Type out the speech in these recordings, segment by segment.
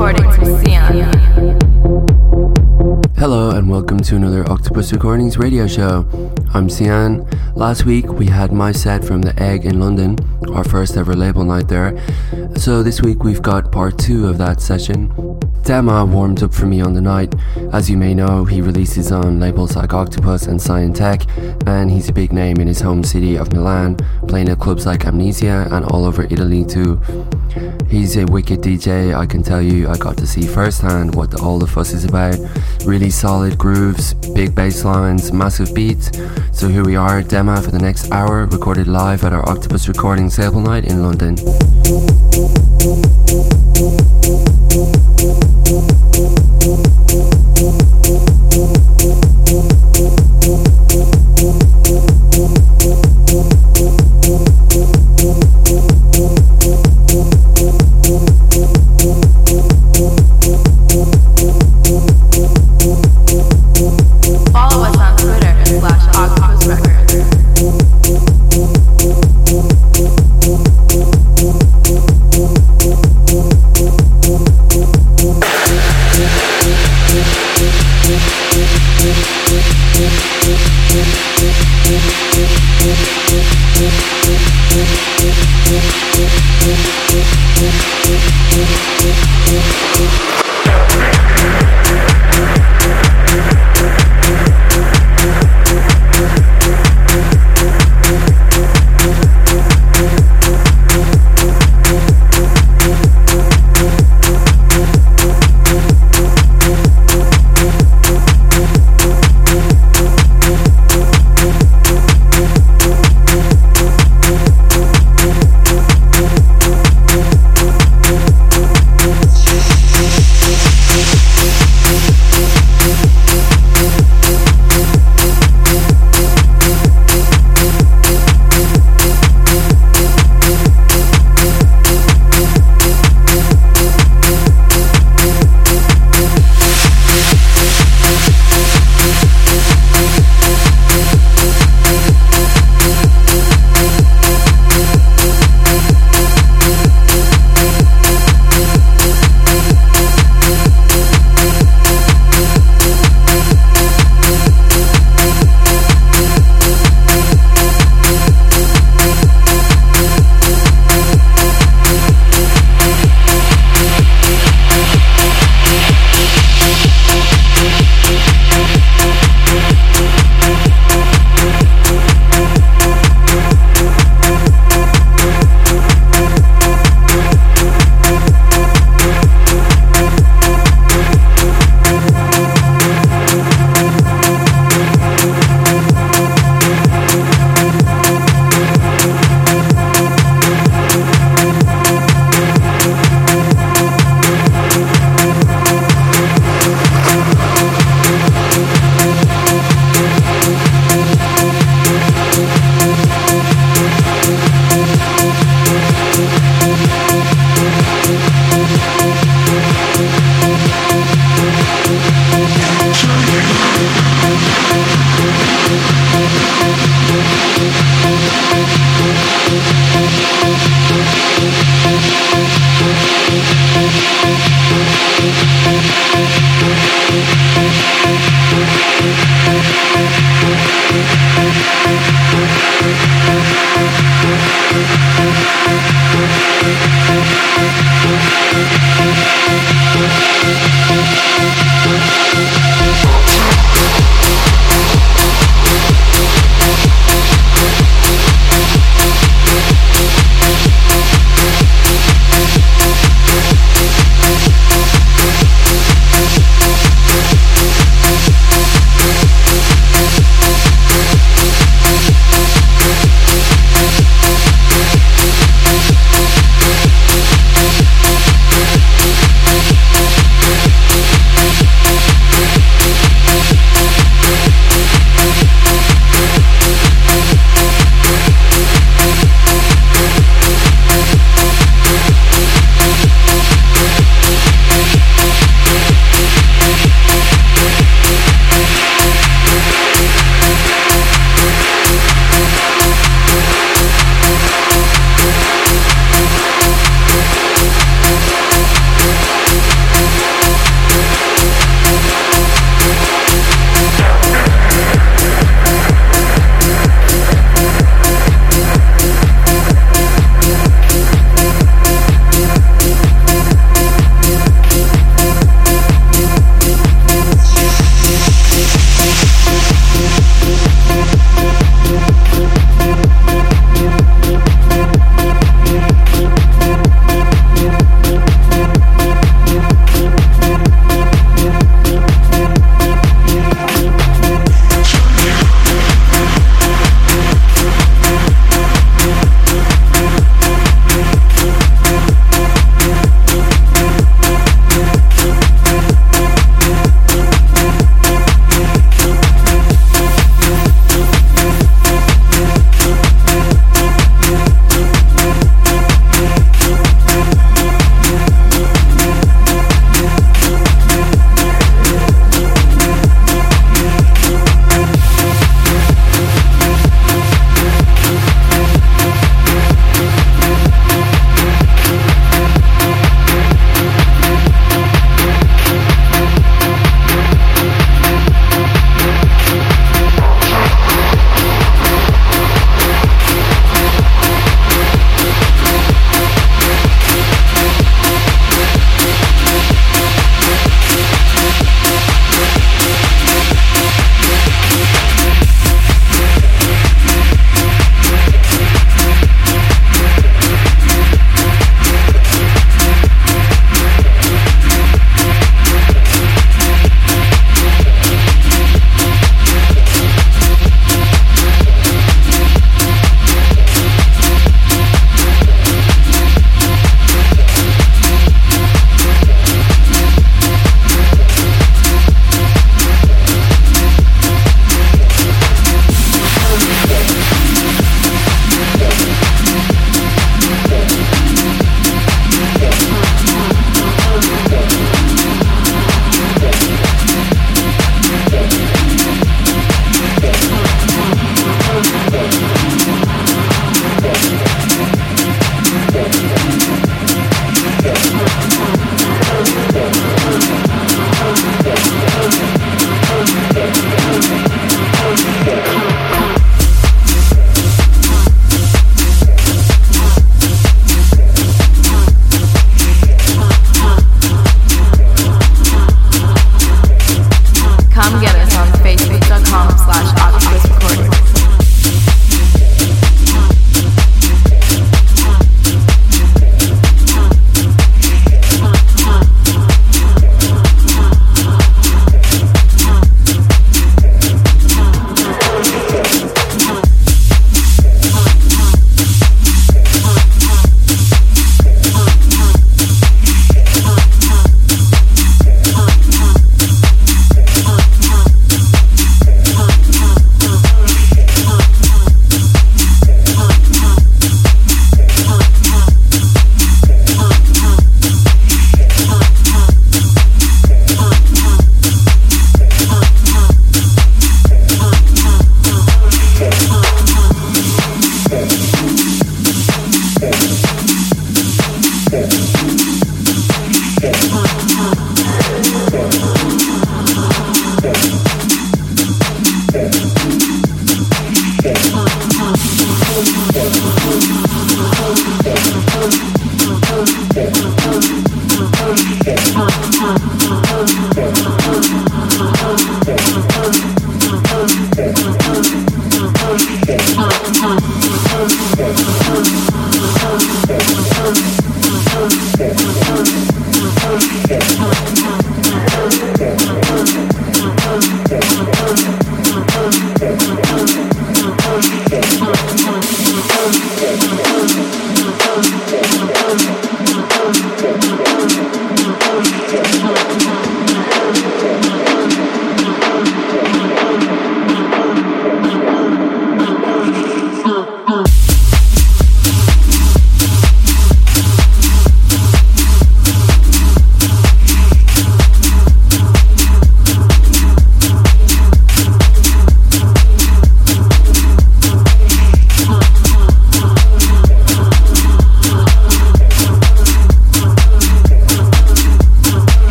Sian. Hello and welcome to another Octopus Recordings radio show. I'm Sian. Last week we had my set from The Egg in London, our first ever label night there. So this week we've got part two of that session. Dema warmed up for me on the night. As you may know, he releases on labels like Octopus and Scientech, and he's a big name in his home city of Milan, playing at clubs like Amnesia and all over Italy too. He's a wicked DJ, I can tell you. I got to see firsthand what the, all the fuss is about. Really solid grooves, big bass lines, massive beats. So here we are, Dema for the next hour, recorded live at our Octopus Recordings label Night in London.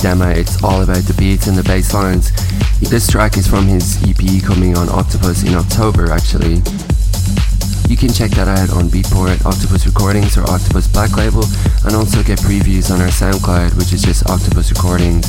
Dema, it's all about the beats and the bass lines. This track is from his EP coming on Octopus in October, actually. You can check that out on Beatport, Octopus Recordings, or Octopus Black Label, and also get previews on our SoundCloud, which is just Octopus Recordings.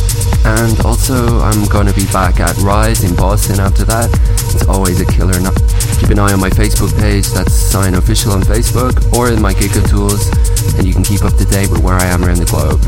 And also, I'm to be back at Rise in Boston after that. It's always a killer night. Keep an eye on my Facebook page, that's Sian Official on Facebook, or in my GigaTools, and you can keep up to date with where I am around the globe.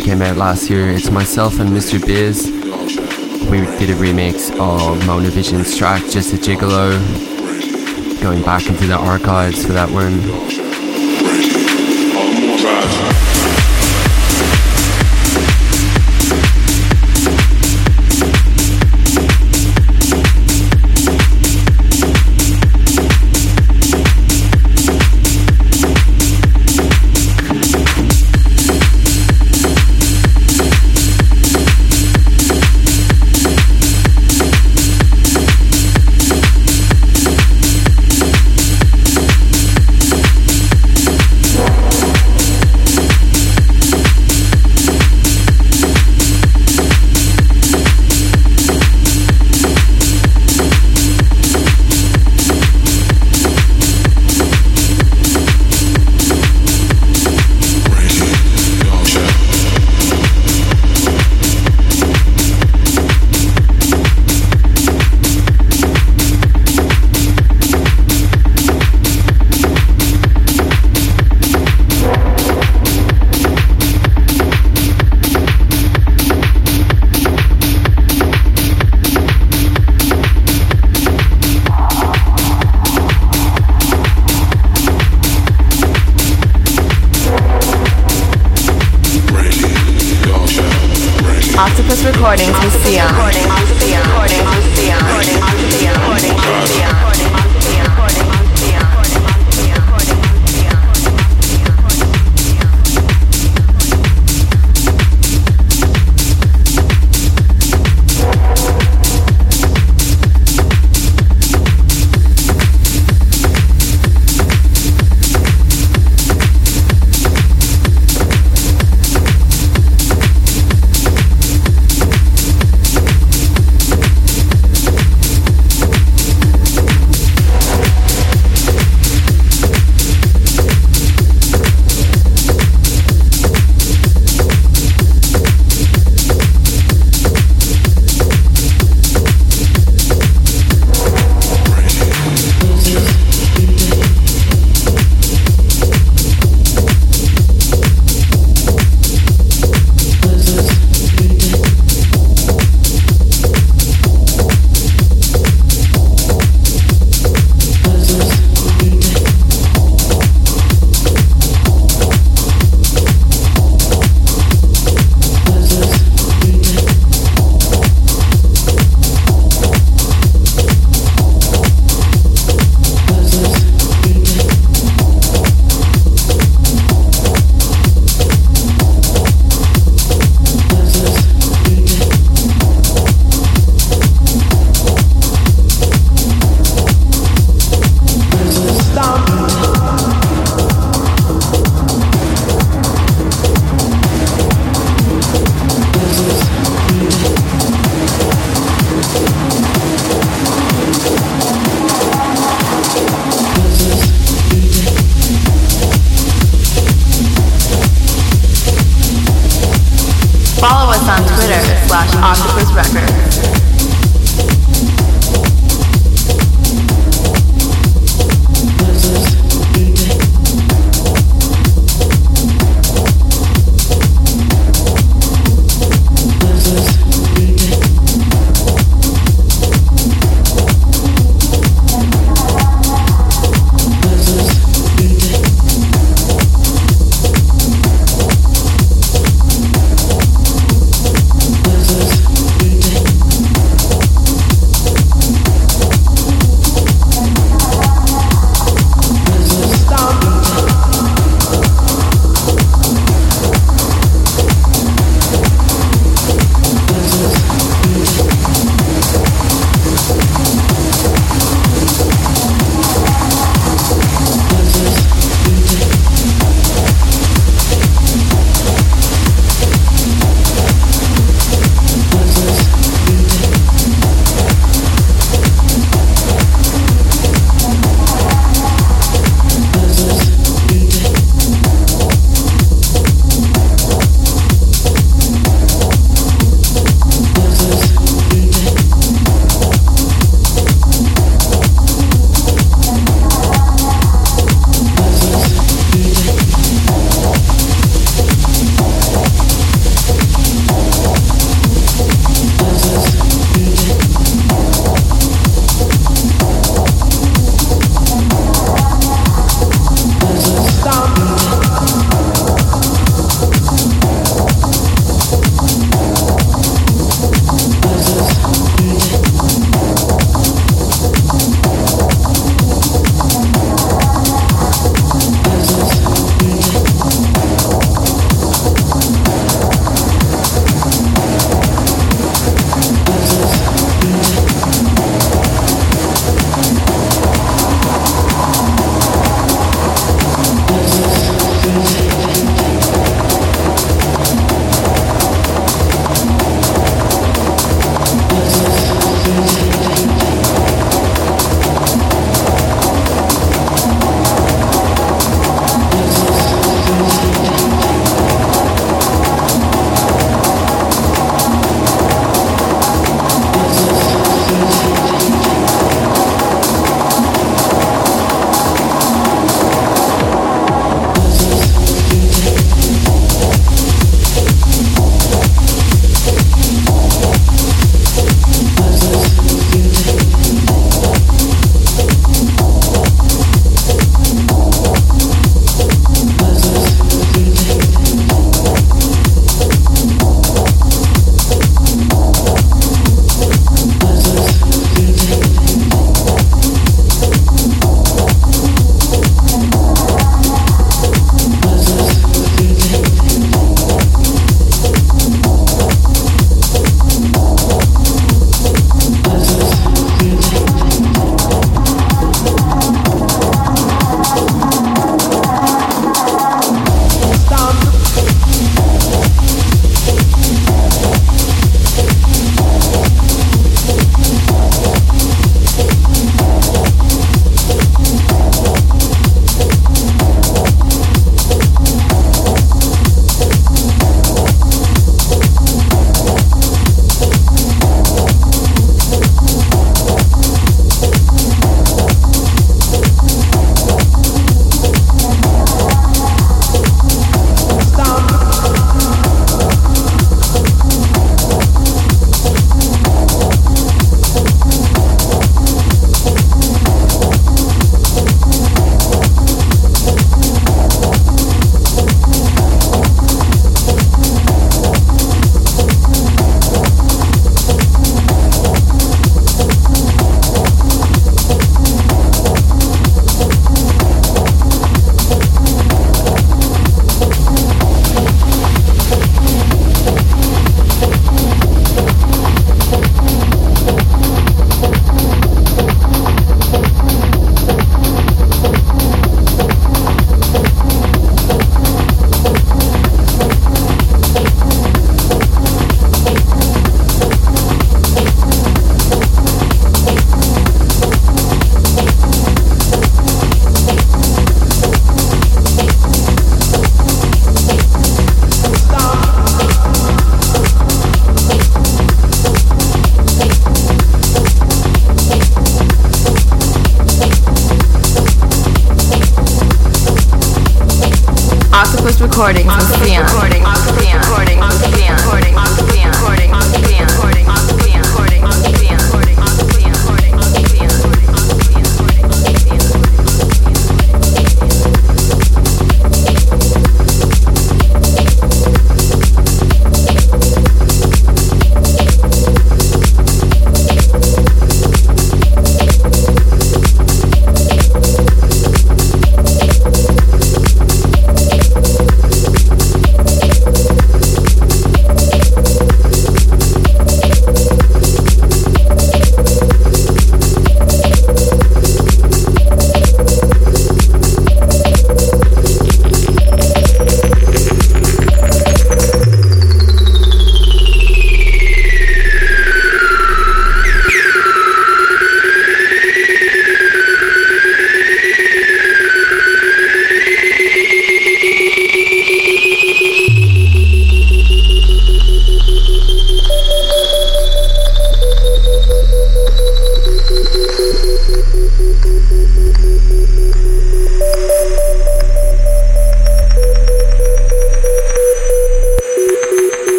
Came out last year. It's myself and Mr. Biz. We did a remix of Mona Vision's track, Just a Gigolo. Going back into the archives for that one.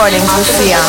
Recordings with Sian.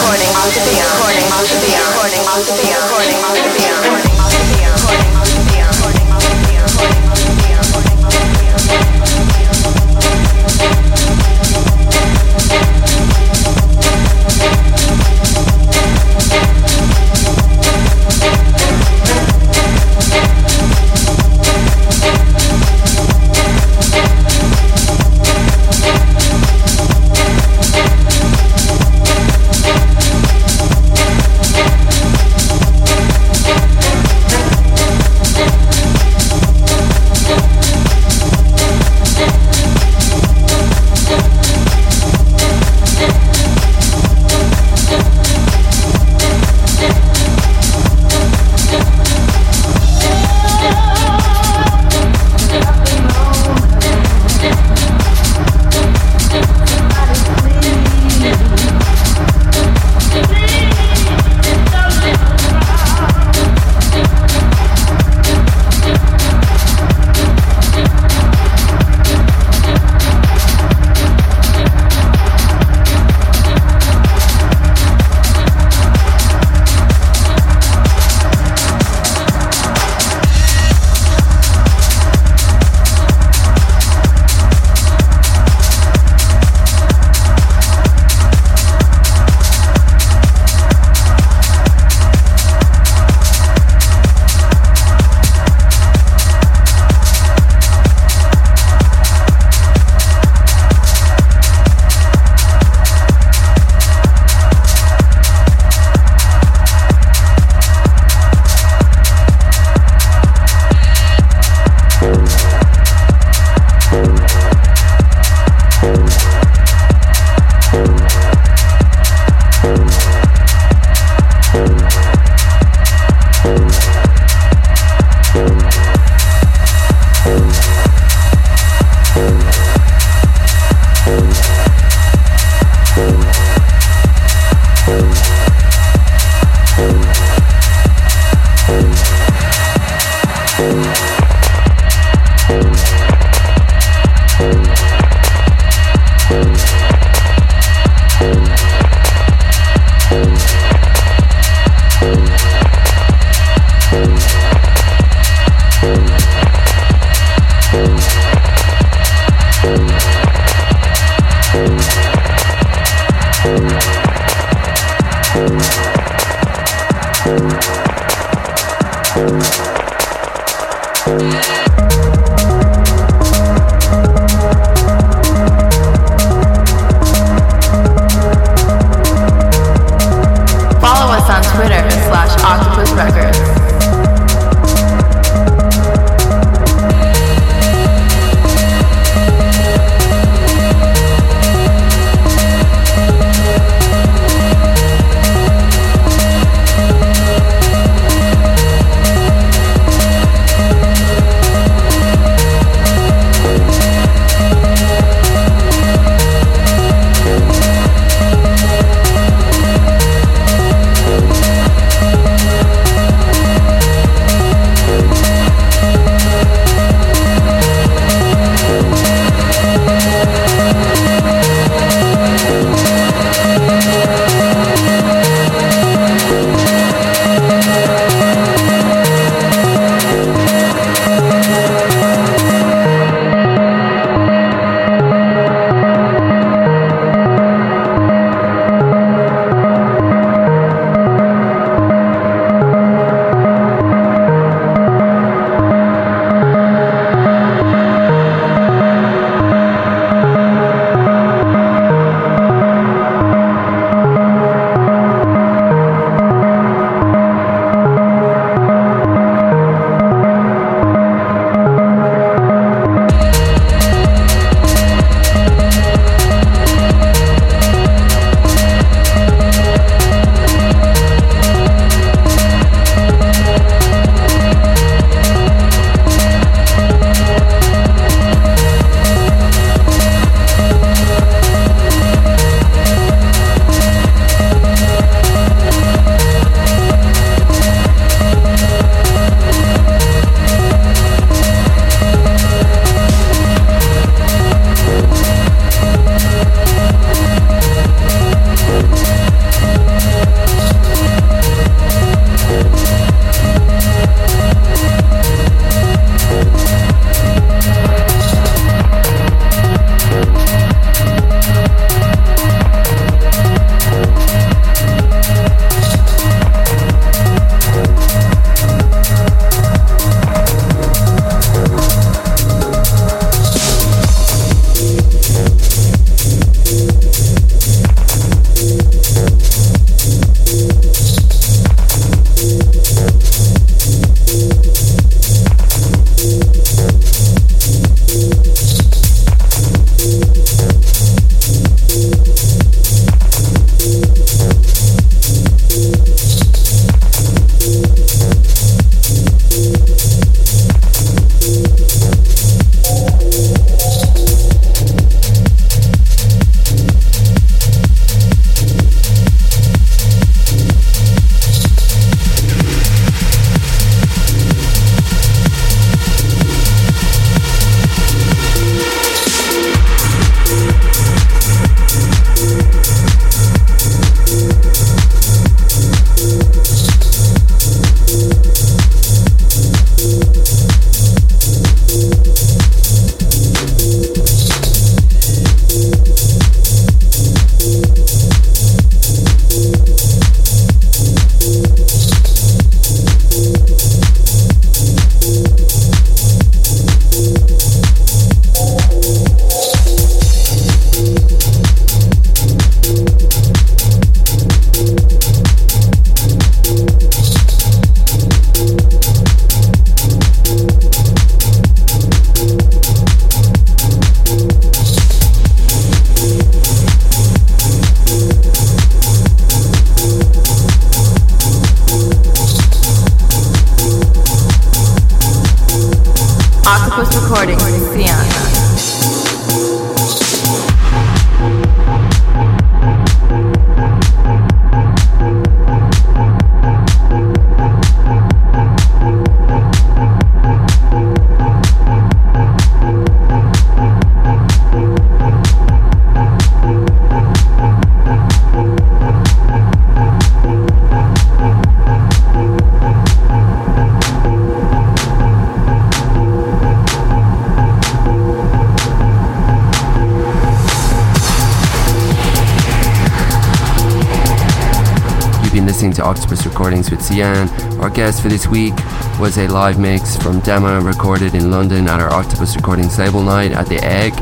Listening to Octopus Recordings with Sian. Our guest for this week was a live mix from Dema recorded in London at our Octopus Recordings label night at the Egg.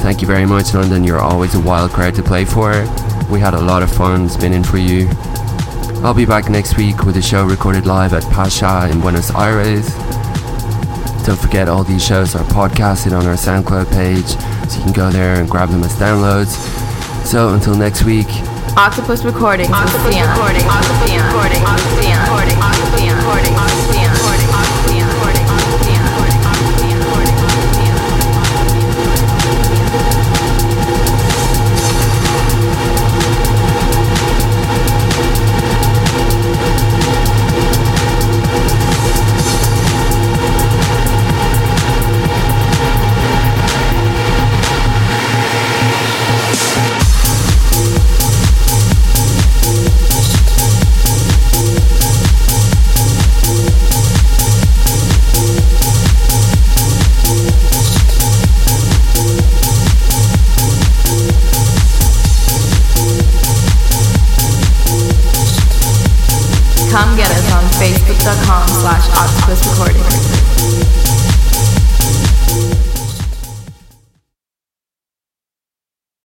Thank you very much, London. You're always a wild crowd to play for. We had a lot of fun spinning for you. I'll be back next week with a show recorded live at Pacha in Buenos Aires. Don't forget all these shows are podcasted on our SoundCloud page, so you can go there and grab them as downloads. So until next week, Octopus Recordings Octopus Recording. Octopus Recording. Octopus Recording. Come get us on facebook.com slash octopus recording.